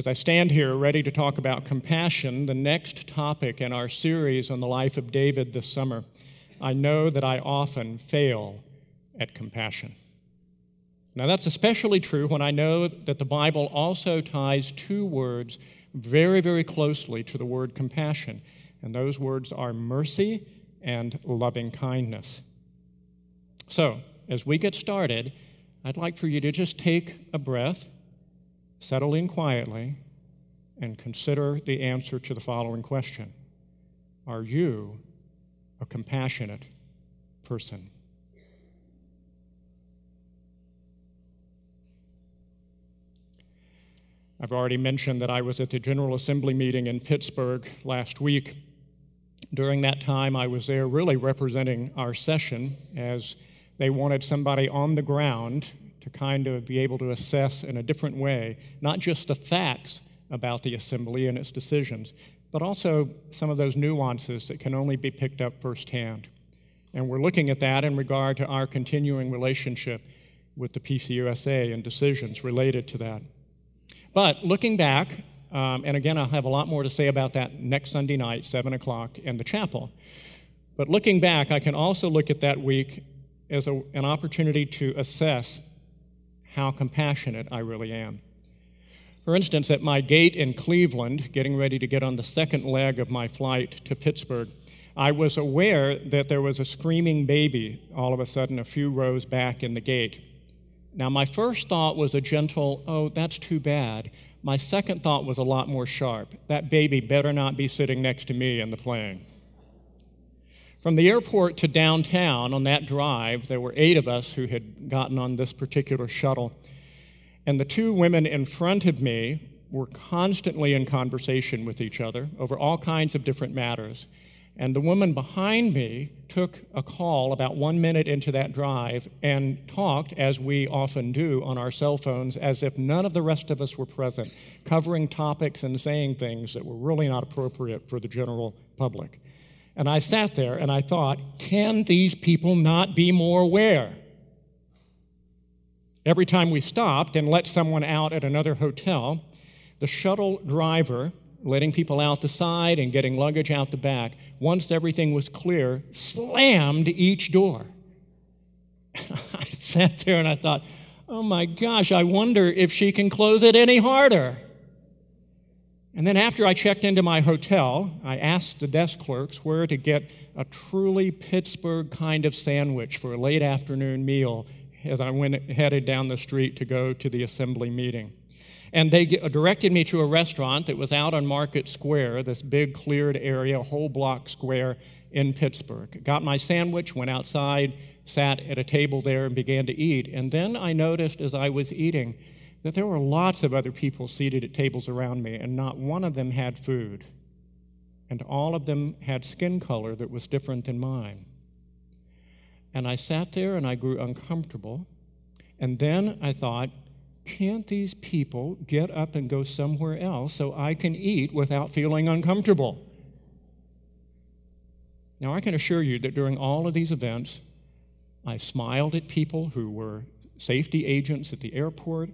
As I stand here ready to talk about compassion, the next topic in our series on the life of David this summer, I know that I often fail at compassion. Now, that's especially true when I know that the Bible also ties two words very, very closely to the word compassion, and those words are mercy and loving kindness. So, as we get started, I'd like for you to just take a breath, settle in quietly, and consider the answer to the following question Are you a compassionate person? I've already mentioned that I was at the General Assembly meeting in Pittsburgh last week. During that time, I was there really representing our session as they wanted somebody on the ground to kind of be able to assess in a different way, not just the facts about the assembly and its decisions, but also some of those nuances that can only be picked up firsthand. And we're looking at that in regard to our continuing relationship with the PCUSA and decisions related to that. But looking back, um, and again, I'll have a lot more to say about that next Sunday night, 7 o'clock, in the chapel. But looking back, I can also look at that week as a, an opportunity to assess how compassionate I really am. For instance, at my gate in Cleveland, getting ready to get on the second leg of my flight to Pittsburgh, I was aware that there was a screaming baby all of a sudden a few rows back in the gate. Now, my first thought was a gentle, oh, that's too bad. My second thought was a lot more sharp. That baby better not be sitting next to me in the plane. From the airport to downtown on that drive, there were eight of us who had gotten on this particular shuttle. And the two women in front of me were constantly in conversation with each other over all kinds of different matters. And the woman behind me took a call about one minute into that drive and talked, as we often do on our cell phones, as if none of the rest of us were present, covering topics and saying things that were really not appropriate for the general public. And I sat there and I thought, can these people not be more aware? Every time we stopped and let someone out at another hotel, the shuttle driver letting people out the side and getting luggage out the back, once everything was clear, slammed each door. I sat there and I thought, oh my gosh, I wonder if she can close it any harder. And then after I checked into my hotel, I asked the desk clerks where to get a truly Pittsburgh kind of sandwich for a late afternoon meal as I went headed down the street to go to the assembly meeting. And they directed me to a restaurant that was out on Market Square, this big cleared area, whole block square in Pittsburgh. Got my sandwich, went outside, sat at a table there, and began to eat. And then I noticed as I was eating that there were lots of other people seated at tables around me, and not one of them had food. And all of them had skin color that was different than mine. And I sat there and I grew uncomfortable. And then I thought, can't these people get up and go somewhere else so I can eat without feeling uncomfortable? Now, I can assure you that during all of these events, I smiled at people who were safety agents at the airport,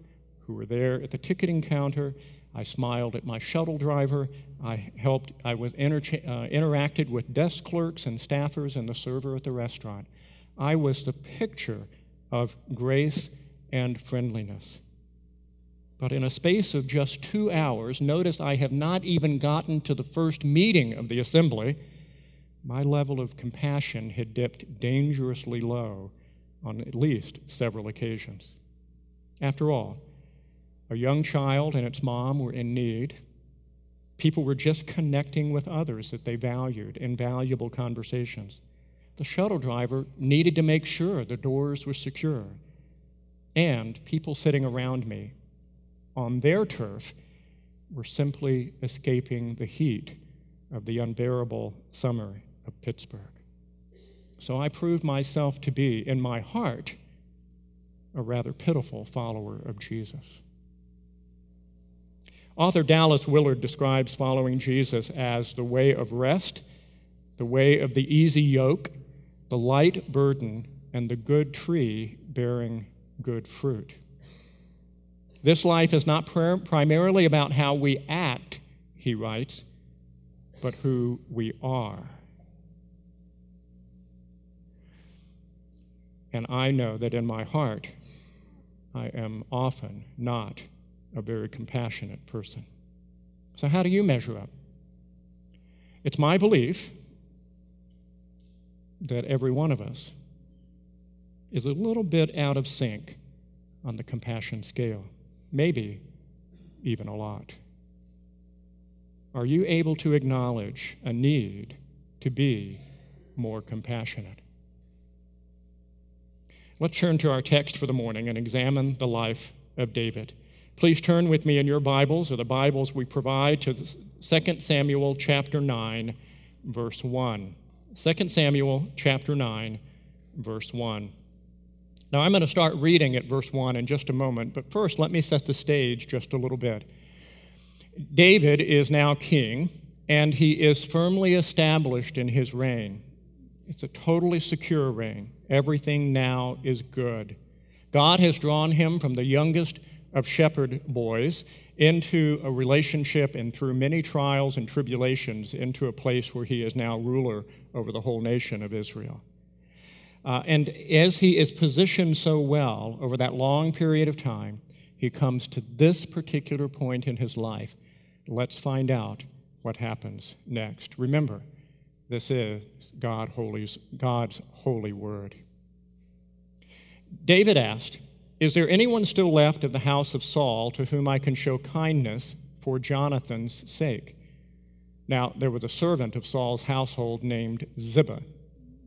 who were there at the ticketing counter. I smiled at my shuttle driver. I helped, I was intercha- uh, interacted with desk clerks and staffers and the server at the restaurant. I was the picture of grace and friendliness. But in a space of just two hours, notice I have not even gotten to the first meeting of the assembly. My level of compassion had dipped dangerously low on at least several occasions. After all, a young child and its mom were in need. People were just connecting with others that they valued in valuable conversations. The shuttle driver needed to make sure the doors were secure. And people sitting around me on their turf were simply escaping the heat of the unbearable summer of Pittsburgh. So I proved myself to be, in my heart, a rather pitiful follower of Jesus. Author Dallas Willard describes following Jesus as the way of rest, the way of the easy yoke, the light burden, and the good tree bearing good fruit. This life is not pr- primarily about how we act, he writes, but who we are. And I know that in my heart, I am often not a very compassionate person. So, how do you measure up? It's my belief that every one of us is a little bit out of sync on the compassion scale, maybe even a lot. Are you able to acknowledge a need to be more compassionate? Let's turn to our text for the morning and examine the life of David. Please turn with me in your Bibles or the Bibles we provide to 2 Samuel chapter 9 verse 1. 2 Samuel chapter 9 verse 1. Now I'm going to start reading at verse 1 in just a moment, but first let me set the stage just a little bit. David is now king, and he is firmly established in his reign. It's a totally secure reign. Everything now is good. God has drawn him from the youngest of shepherd boys into a relationship and through many trials and tribulations into a place where he is now ruler over the whole nation of Israel. Uh, and as he is positioned so well over that long period of time, he comes to this particular point in his life. Let's find out what happens next. Remember, this is God holy's, God's holy word. David asked, Is there anyone still left of the house of Saul to whom I can show kindness for Jonathan's sake? Now, there was a servant of Saul's household named Ziba.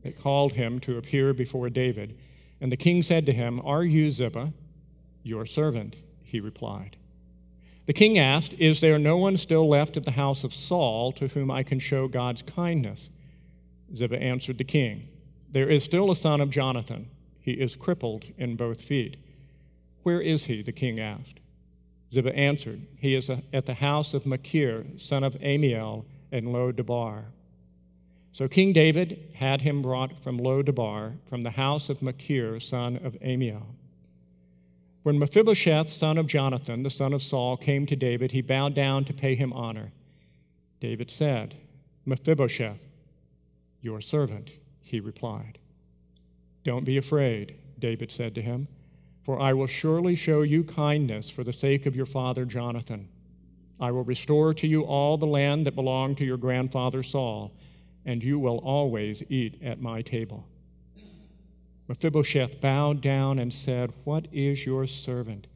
They called him to appear before David. And the king said to him, Are you Ziba? Your servant, he replied. The king asked, Is there no one still left of the house of Saul to whom I can show God's kindness? Ziba answered the king, There is still a son of Jonathan he is crippled in both feet. Where is he? the king asked. Ziba answered, He is at the house of Machir, son of Amiel, in Lo Debar. So King David had him brought from Lo Debar, from the house of Machir, son of Amiel. When Mephibosheth, son of Jonathan, the son of Saul, came to David, he bowed down to pay him honor. David said, Mephibosheth, your servant, he replied. Don't be afraid, David said to him, for I will surely show you kindness for the sake of your father Jonathan. I will restore to you all the land that belonged to your grandfather Saul, and you will always eat at my table. Mephibosheth bowed down and said, What is your servant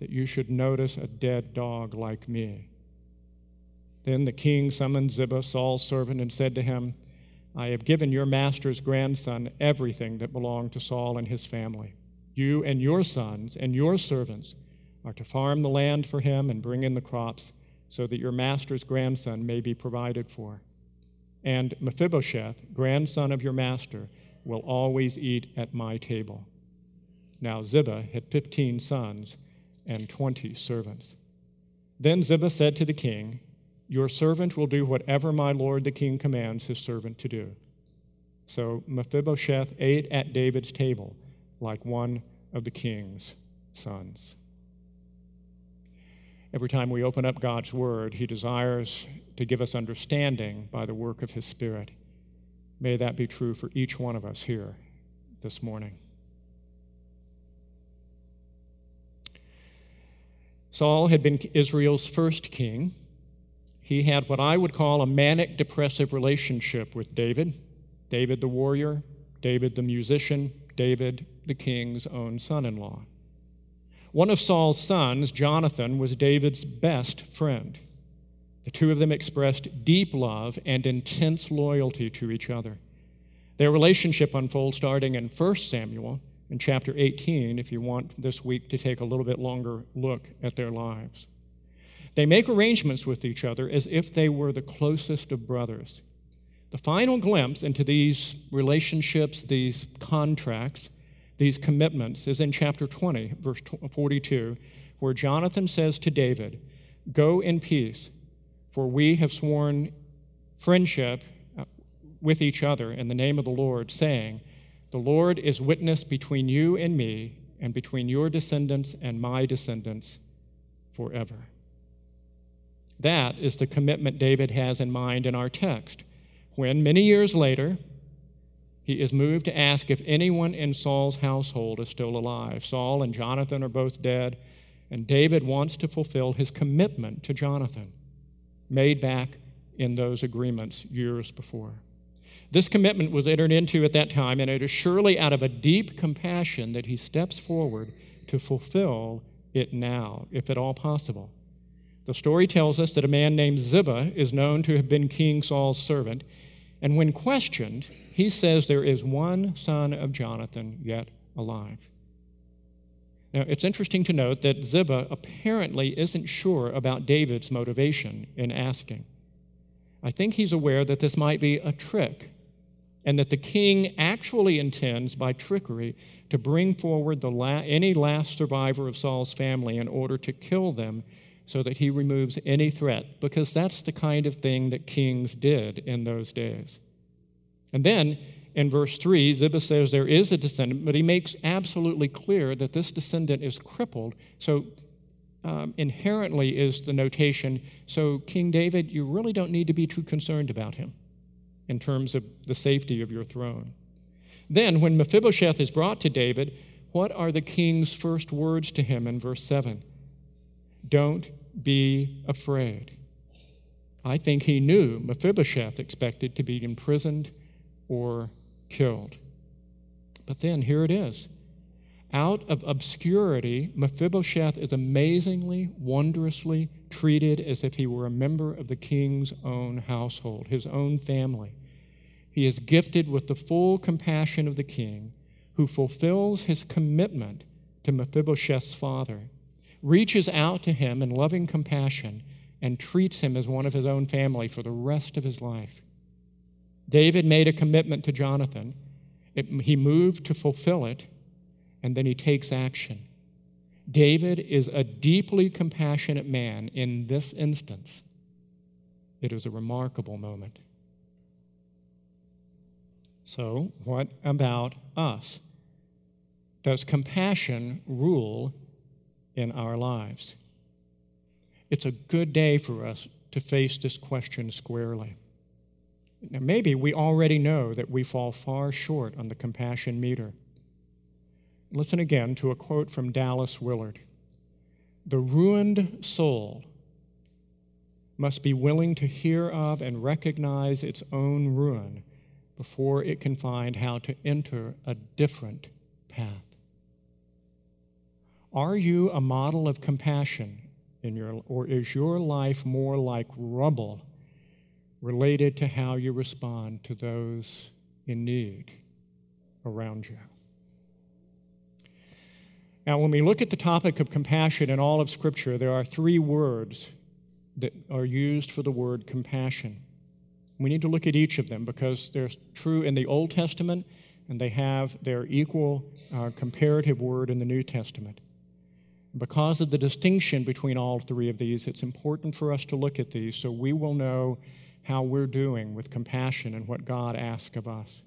that you should notice a dead dog like me? Then the king summoned Ziba, Saul's servant, and said to him, I have given your master's grandson everything that belonged to Saul and his family. You and your sons and your servants are to farm the land for him and bring in the crops so that your master's grandson may be provided for. And Mephibosheth, grandson of your master, will always eat at my table. Now Ziba had 15 sons and 20 servants. Then Ziba said to the king, your servant will do whatever my lord the king commands his servant to do. So Mephibosheth ate at David's table like one of the king's sons. Every time we open up God's word, he desires to give us understanding by the work of his spirit. May that be true for each one of us here this morning. Saul had been Israel's first king he had what I would call a manic depressive relationship with David David the warrior, David the musician, David the king's own son in law. One of Saul's sons, Jonathan, was David's best friend. The two of them expressed deep love and intense loyalty to each other. Their relationship unfolds starting in 1 Samuel in chapter 18, if you want this week to take a little bit longer look at their lives. They make arrangements with each other as if they were the closest of brothers. The final glimpse into these relationships, these contracts, these commitments is in chapter 20, verse 42, where Jonathan says to David, Go in peace, for we have sworn friendship uh, with each other in the name of the Lord, saying, The Lord is witness between you and me, and between your descendants and my descendants forever. That is the commitment David has in mind in our text. When, many years later, he is moved to ask if anyone in Saul's household is still alive. Saul and Jonathan are both dead, and David wants to fulfill his commitment to Jonathan, made back in those agreements years before. This commitment was entered into at that time, and it is surely out of a deep compassion that he steps forward to fulfill it now, if at all possible. The story tells us that a man named Ziba is known to have been King Saul's servant, and when questioned, he says there is one son of Jonathan yet alive. Now, it's interesting to note that Ziba apparently isn't sure about David's motivation in asking. I think he's aware that this might be a trick and that the king actually intends by trickery to bring forward la- any last survivor of Saul's family in order to kill them so that he removes any threat, because that's the kind of thing that kings did in those days. And then in verse 3, Ziba says there is a descendant, but he makes absolutely clear that this descendant is crippled. So um, inherently is the notation so, King David, you really don't need to be too concerned about him in terms of the safety of your throne. Then, when Mephibosheth is brought to David, what are the king's first words to him in verse 7? Don't be afraid. I think he knew Mephibosheth expected to be imprisoned or killed. But then here it is. Out of obscurity, Mephibosheth is amazingly, wondrously treated as if he were a member of the king's own household, his own family. He is gifted with the full compassion of the king, who fulfills his commitment to Mephibosheth's father, reaches out to him in loving compassion, and treats him as one of his own family for the rest of his life. David made a commitment to Jonathan. It, he moved to fulfill it and then he takes action. David is a deeply compassionate man in this instance. It is a remarkable moment. So, what about us? Does compassion rule in our lives? It's a good day for us to face this question squarely. Now, maybe we already know that we fall far short on the compassion meter. Listen again to a quote from Dallas Willard The ruined soul must be willing to hear of and recognize its own ruin before it can find how to enter a different path. Are you a model of compassion in your, or is your life more like rubble related to how you respond to those in need around you? Now, when we look at the topic of compassion in all of Scripture, there are three words that are used for the word compassion. We need to look at each of them because they're true in the Old Testament and they have their equal uh, comparative word in the New Testament. Because of the distinction between all three of these, it's important for us to look at these so we will know how we're doing with compassion and what God asks of us.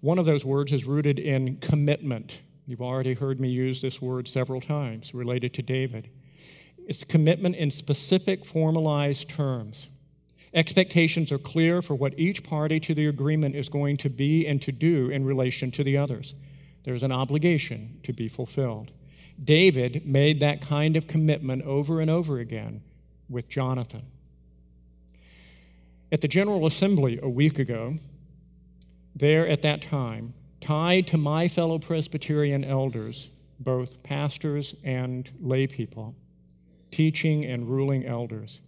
One of those words is rooted in commitment. You've already heard me use this word several times related to David. It's commitment in specific, formalized terms. Expectations are clear for what each party to the agreement is going to be and to do in relation to the others. There's an obligation to be fulfilled. David made that kind of commitment over and over again with Jonathan. At the General Assembly a week ago, there at that time, tied to my fellow Presbyterian elders, both pastors and lay people, teaching and ruling elders.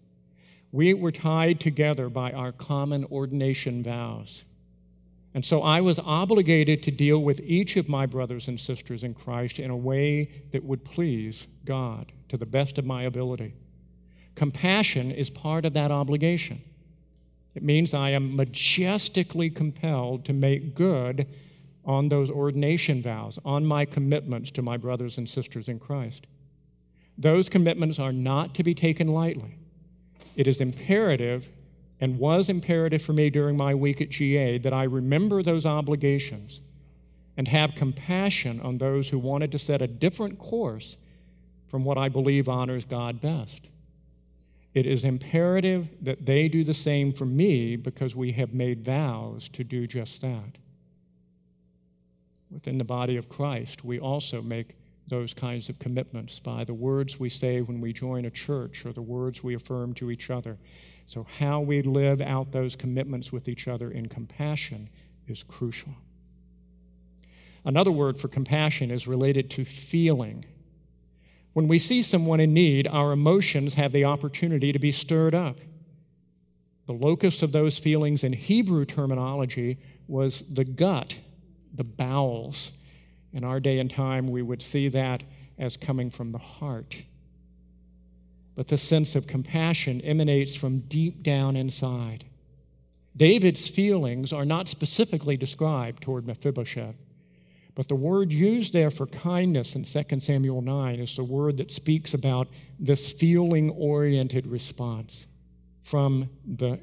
We were tied together by our common ordination vows. And so I was obligated to deal with each of my brothers and sisters in Christ in a way that would please God to the best of my ability. Compassion is part of that obligation. It means I am majestically compelled to make good on those ordination vows, on my commitments to my brothers and sisters in Christ. Those commitments are not to be taken lightly. It is imperative and was imperative for me during my week at GA that I remember those obligations and have compassion on those who wanted to set a different course from what I believe honors God best. It is imperative that they do the same for me because we have made vows to do just that. Within the body of Christ, we also make those kinds of commitments by the words we say when we join a church or the words we affirm to each other. So, how we live out those commitments with each other in compassion is crucial. Another word for compassion is related to feeling. When we see someone in need, our emotions have the opportunity to be stirred up. The locus of those feelings in Hebrew terminology was the gut, the bowels. In our day and time, we would see that as coming from the heart. But the sense of compassion emanates from deep down inside. David's feelings are not specifically described toward Mephibosheth. But the word used there for kindness in 2 Samuel 9 is the word that speaks about this feeling oriented response from the,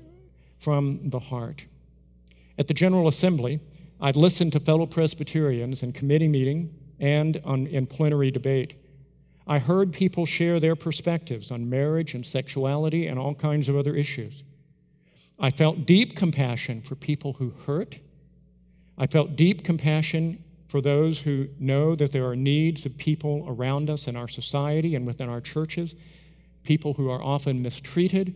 from the heart. At the General Assembly, I'd listened to fellow Presbyterians in committee meeting and on, in plenary debate. I heard people share their perspectives on marriage and sexuality and all kinds of other issues. I felt deep compassion for people who hurt. I felt deep compassion for those who know that there are needs of people around us in our society and within our churches, people who are often mistreated,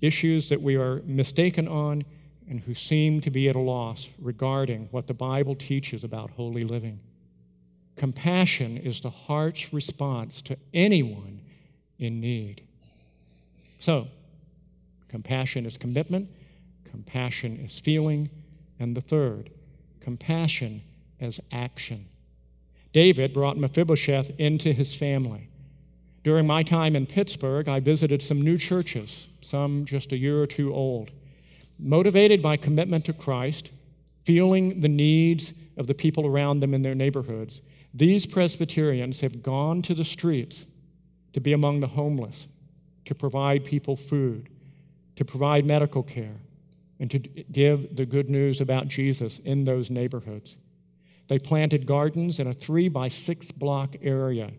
issues that we are mistaken on, and who seem to be at a loss regarding what the Bible teaches about holy living. Compassion is the heart's response to anyone in need. So, compassion is commitment, compassion is feeling, and the third, compassion as action. David brought Mephibosheth into his family. During my time in Pittsburgh, I visited some new churches, some just a year or two old. Motivated by commitment to Christ, feeling the needs of the people around them in their neighborhoods, these Presbyterians have gone to the streets to be among the homeless, to provide people food, to provide medical care, and to give the good news about Jesus in those neighborhoods. They planted gardens in a three by six block area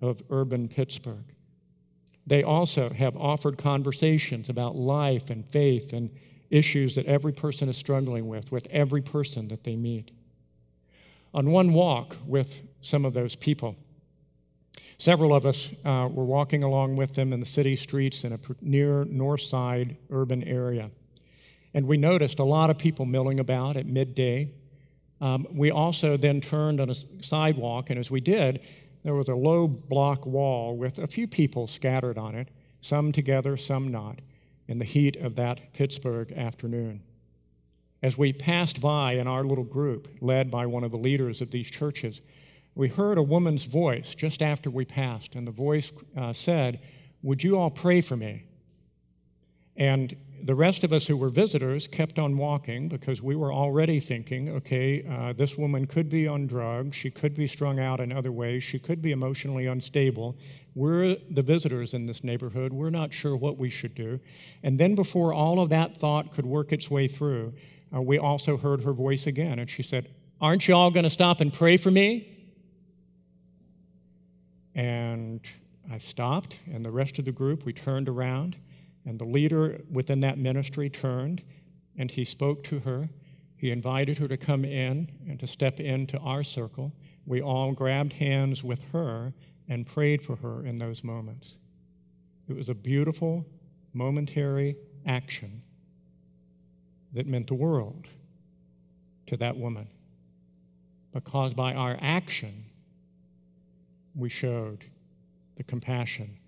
of urban Pittsburgh. They also have offered conversations about life and faith and issues that every person is struggling with, with every person that they meet. On one walk with some of those people, several of us uh, were walking along with them in the city streets in a near north side urban area. And we noticed a lot of people milling about at midday um, we also then turned on a sidewalk, and as we did, there was a low block wall with a few people scattered on it, some together, some not, in the heat of that Pittsburgh afternoon. As we passed by in our little group, led by one of the leaders of these churches, we heard a woman's voice just after we passed, and the voice uh, said, Would you all pray for me? And the rest of us who were visitors kept on walking because we were already thinking, okay, uh, this woman could be on drugs, she could be strung out in other ways, she could be emotionally unstable. We're the visitors in this neighborhood, we're not sure what we should do. And then, before all of that thought could work its way through, uh, we also heard her voice again, and she said, Aren't you all going to stop and pray for me? And I stopped, and the rest of the group, we turned around. And the leader within that ministry turned and he spoke to her. He invited her to come in and to step into our circle. We all grabbed hands with her and prayed for her in those moments. It was a beautiful, momentary action that meant the world to that woman. Because by our action, we showed the compassion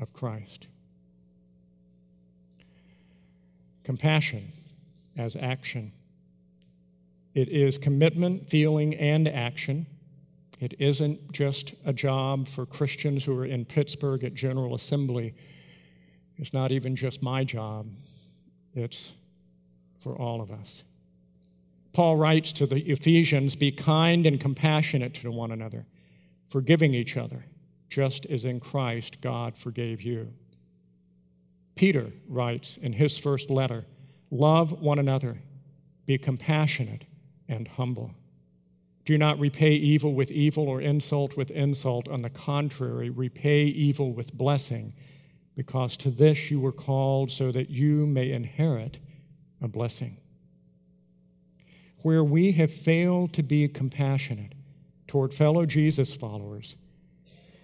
of Christ. Compassion as action. It is commitment, feeling, and action. It isn't just a job for Christians who are in Pittsburgh at General Assembly. It's not even just my job, it's for all of us. Paul writes to the Ephesians Be kind and compassionate to one another, forgiving each other, just as in Christ God forgave you. Peter writes in his first letter Love one another, be compassionate and humble. Do not repay evil with evil or insult with insult. On the contrary, repay evil with blessing, because to this you were called so that you may inherit a blessing. Where we have failed to be compassionate toward fellow Jesus followers,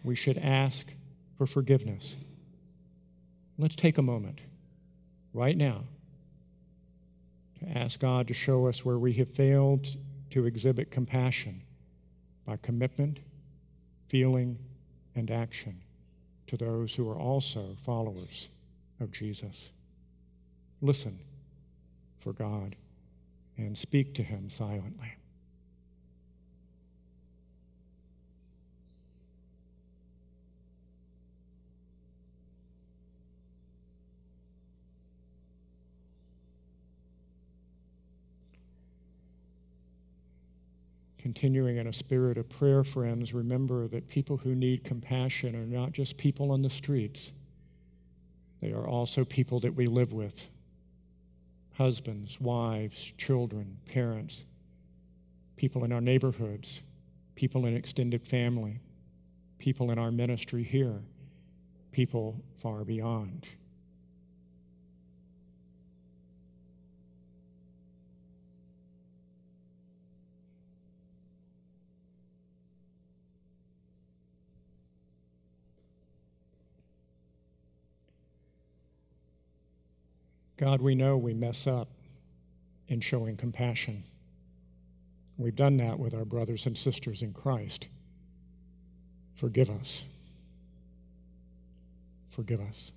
we should ask for forgiveness. Let's take a moment right now to ask God to show us where we have failed to exhibit compassion by commitment, feeling, and action to those who are also followers of Jesus. Listen for God and speak to Him silently. Continuing in a spirit of prayer, friends, remember that people who need compassion are not just people on the streets, they are also people that we live with husbands, wives, children, parents, people in our neighborhoods, people in extended family, people in our ministry here, people far beyond. God, we know we mess up in showing compassion. We've done that with our brothers and sisters in Christ. Forgive us. Forgive us.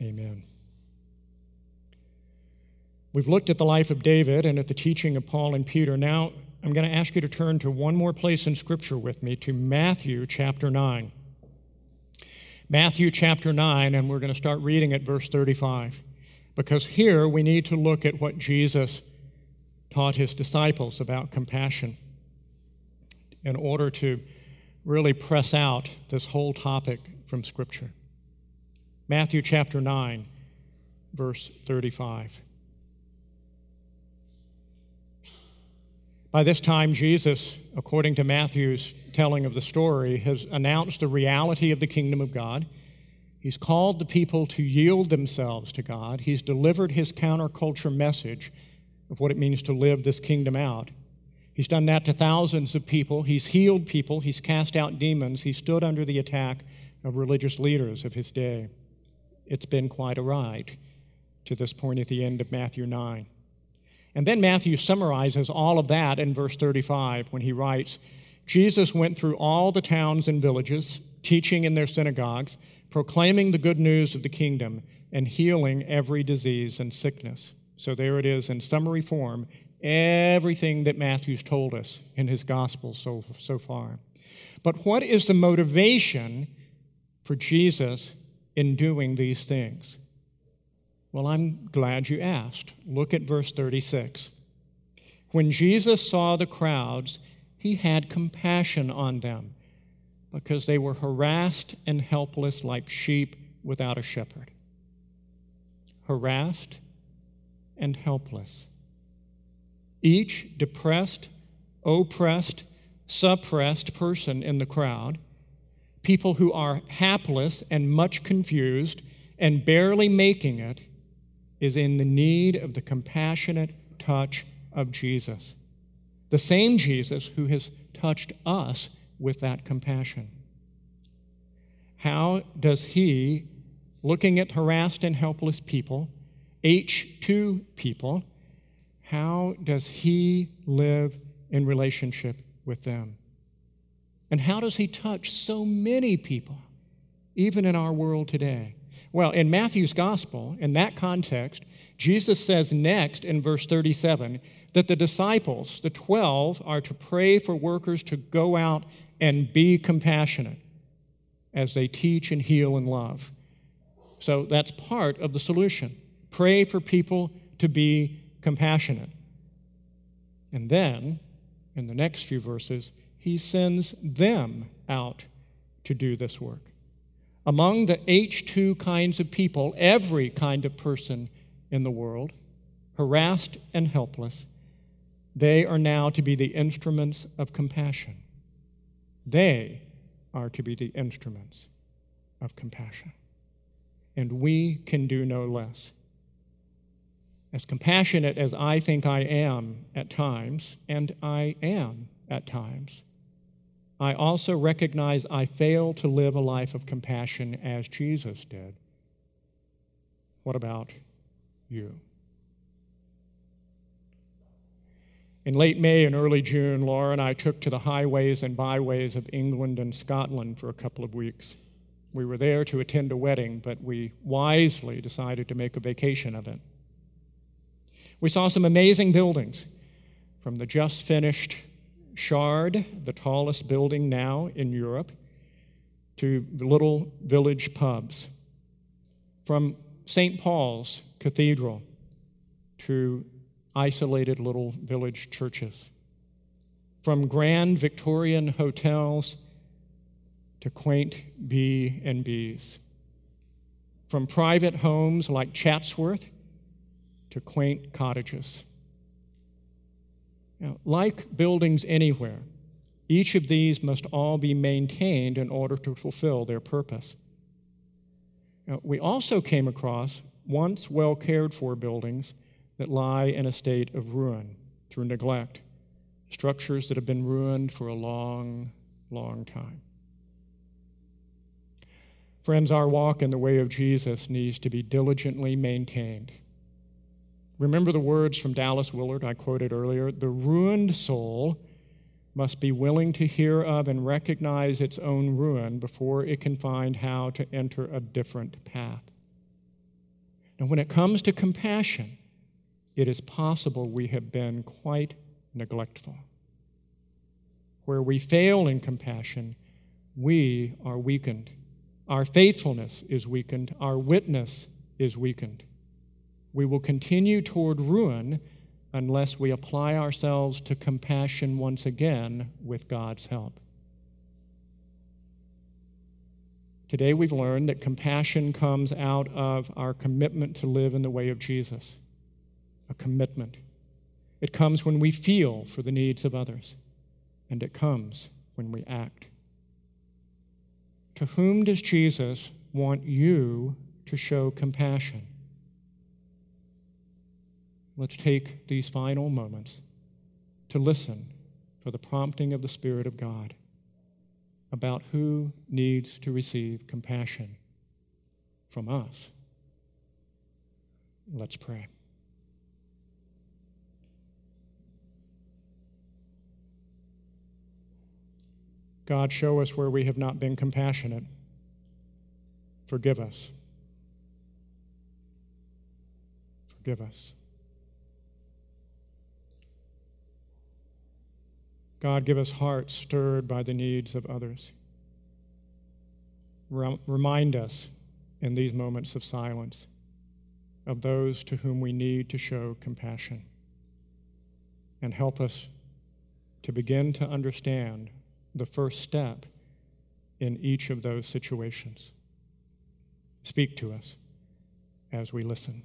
Amen. We've looked at the life of David and at the teaching of Paul and Peter. Now, I'm going to ask you to turn to one more place in Scripture with me, to Matthew chapter 9. Matthew chapter 9, and we're going to start reading at verse 35. Because here we need to look at what Jesus taught his disciples about compassion in order to really press out this whole topic from Scripture. Matthew chapter 9, verse 35. By this time, Jesus, according to Matthew's telling of the story, has announced the reality of the kingdom of God. He's called the people to yield themselves to God. He's delivered his counterculture message of what it means to live this kingdom out. He's done that to thousands of people. He's healed people. He's cast out demons. He stood under the attack of religious leaders of his day. It's been quite a ride to this point at the end of Matthew 9. And then Matthew summarizes all of that in verse 35 when he writes Jesus went through all the towns and villages, teaching in their synagogues, proclaiming the good news of the kingdom, and healing every disease and sickness. So there it is in summary form, everything that Matthew's told us in his gospel so, so far. But what is the motivation for Jesus in doing these things? Well, I'm glad you asked. Look at verse 36. When Jesus saw the crowds, he had compassion on them because they were harassed and helpless like sheep without a shepherd. Harassed and helpless. Each depressed, oppressed, suppressed person in the crowd, people who are hapless and much confused and barely making it, is in the need of the compassionate touch of Jesus. The same Jesus who has touched us with that compassion. How does he, looking at harassed and helpless people, H2 people, how does he live in relationship with them? And how does he touch so many people, even in our world today? Well, in Matthew's gospel, in that context, Jesus says next in verse 37 that the disciples, the 12, are to pray for workers to go out and be compassionate as they teach and heal and love. So that's part of the solution. Pray for people to be compassionate. And then, in the next few verses, he sends them out to do this work. Among the H2 kinds of people, every kind of person in the world, harassed and helpless, They are now to be the instruments of compassion. They are to be the instruments of compassion. And we can do no less. As compassionate as I think I am at times, and I am at times, I also recognize I fail to live a life of compassion as Jesus did. What about you? In late May and early June, Laura and I took to the highways and byways of England and Scotland for a couple of weeks. We were there to attend a wedding, but we wisely decided to make a vacation of it. We saw some amazing buildings, from the just finished Shard, the tallest building now in Europe, to little village pubs. From St. Paul's Cathedral to isolated little village churches. From grand Victorian hotels to quaint B and Bs. From private homes like Chatsworth to quaint cottages. Like buildings anywhere, each of these must all be maintained in order to fulfill their purpose. We also came across once well cared for buildings that lie in a state of ruin through neglect, structures that have been ruined for a long, long time. Friends, our walk in the way of Jesus needs to be diligently maintained. Remember the words from Dallas Willard I quoted earlier the ruined soul must be willing to hear of and recognize its own ruin before it can find how to enter a different path. And when it comes to compassion, it is possible we have been quite neglectful. Where we fail in compassion, we are weakened. Our faithfulness is weakened. Our witness is weakened. We will continue toward ruin unless we apply ourselves to compassion once again with God's help. Today, we've learned that compassion comes out of our commitment to live in the way of Jesus, a commitment. It comes when we feel for the needs of others, and it comes when we act. To whom does Jesus want you to show compassion? Let's take these final moments to listen for the prompting of the Spirit of God about who needs to receive compassion from us. Let's pray. God, show us where we have not been compassionate. Forgive us. Forgive us. God, give us hearts stirred by the needs of others. Remind us in these moments of silence of those to whom we need to show compassion. And help us to begin to understand the first step in each of those situations. Speak to us as we listen.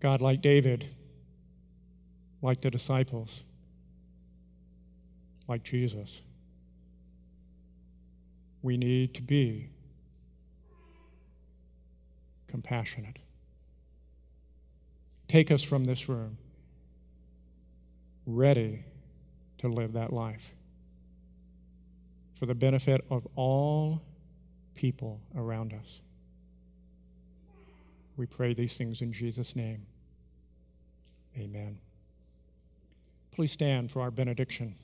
God, like David, like the disciples, like Jesus, we need to be compassionate. Take us from this room ready to live that life for the benefit of all people around us. We pray these things in Jesus' name. Amen. Please stand for our benediction.